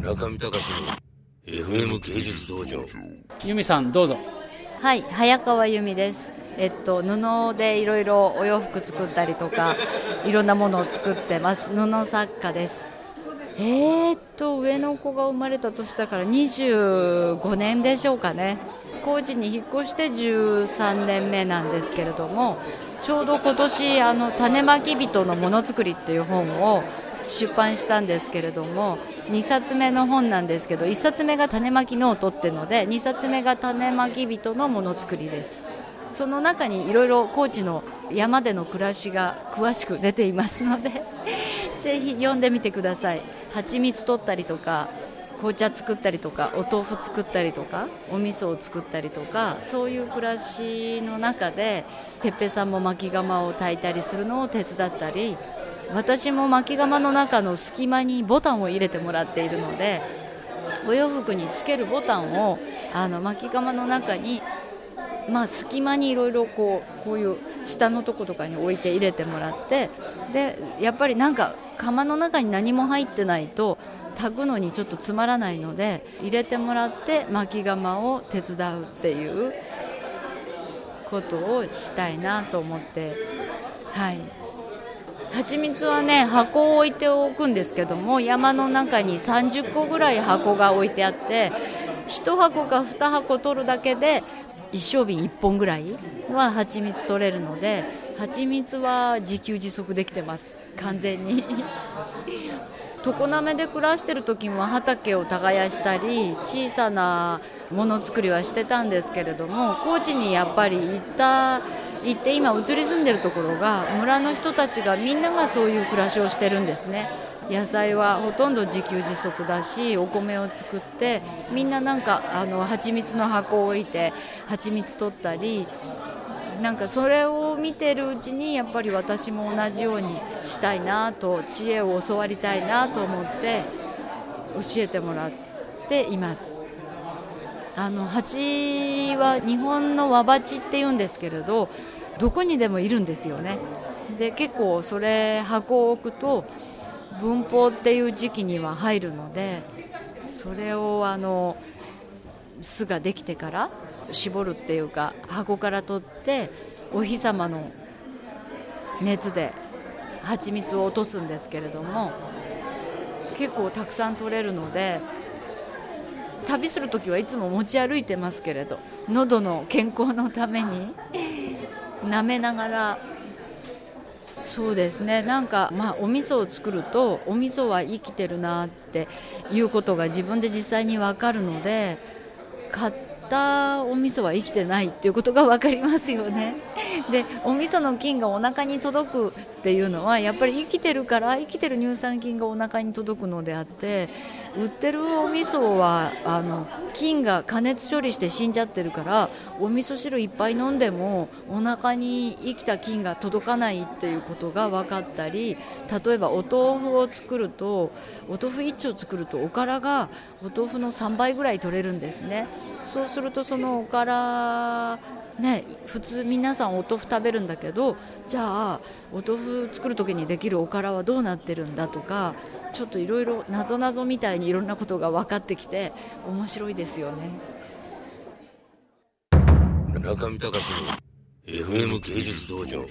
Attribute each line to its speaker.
Speaker 1: 村上隆の FM 芸術道場。
Speaker 2: 由美さんどうぞ。
Speaker 3: はい早川由美です。えっと布でいろいろお洋服作ったりとかいろんなものを作ってます。布作家です。えー、っと上の子が生まれた年だから25年でしょうかね。高知に引っ越して13年目なんですけれどもちょうど今年あの種まき人のものづくりっていう本を出版したんですけれども2冊目の本なんですけど1冊目が種まきノートっていうので2冊目が種まき人のものづくりです。その中にいろいろ高知の山での暮らしが詳しく出ていますので ぜひ読んでみてください。蜂蜜取ったりとか紅茶作ったりとかお豆腐作ったりとかお味噌を作ったりとかそういう暮らしの中で哲平さんも巻き釜を炊いたりするのを手伝ったり私も巻き釜の中の隙間にボタンを入れてもらっているのでお洋服につけるボタンをあの巻き釜の中にまあ、隙間にいろいろこうこういう下のとことかに置いて入れてもらってでやっぱりなんか釜の中に何も入ってないと炊くのにちょっとつまらないので入れてもらって巻き釜を手伝うっていうことをしたいなと思ってはい。蜂蜜はね箱を置いておくんですけども山の中に30個ぐらい箱が置いてあって1箱か2箱取るだけで一升瓶1本ぐらいは蜂蜜取れるので蜂蜜は自給自足できてます。完全に。常滑で暮らしてる時も畑を耕したり小さなものづくりはしてたんですけれども高知にやっぱり行った行って今移り住んでるところが村の人たちがみんながそういう暮らしをしてるんですね。野菜はほとんど自給自足だしお米を作ってみんななんかあの蜂蜜の箱を置いて蜂蜜取ったりなんかそれを見てるうちにやっぱり私も同じようにしたいなと知恵を教わりたいなと思って教えてもらっています。あの蜂は日本の和鉢っていうんですけれどどこにでもいるんですよね。で結構それ箱を置くと分蜂っていう時期には入るのでそれをあの巣ができてから絞るっていうか箱から取ってお日様の熱で蜂蜜を落とすんですけれども結構たくさん取れるので旅する時はいつも持ち歩いてますけれど喉の健康のために舐めながら。そうですね。なんか、まあ、お味噌を作るとお味噌は生きてるなっていうことが自分で実際に分かるので買ってたお味噌は生きてないっていうことが分かりますよね。でお味噌の菌がお腹に届くっていうのはやっぱり生きてるから生きてる乳酸菌がお腹に届くのであって売ってるお味噌はあの菌が加熱処理して死んじゃってるからお味噌汁いっぱい飲んでもお腹に生きた菌が届かないっていうことが分かったり例えばお豆腐を作るとお豆腐1丁作るとおからがお豆腐の3倍ぐらい取れるんですねそうするとそのおからね、普通皆さんお豆腐食べるんだけどじゃあお豆腐作る時にできるおからはどうなってるんだとかちょっといろいろなぞなぞみたいにいろんなことが分かってきて面白いですよね
Speaker 1: 村上隆の FM 芸術道場。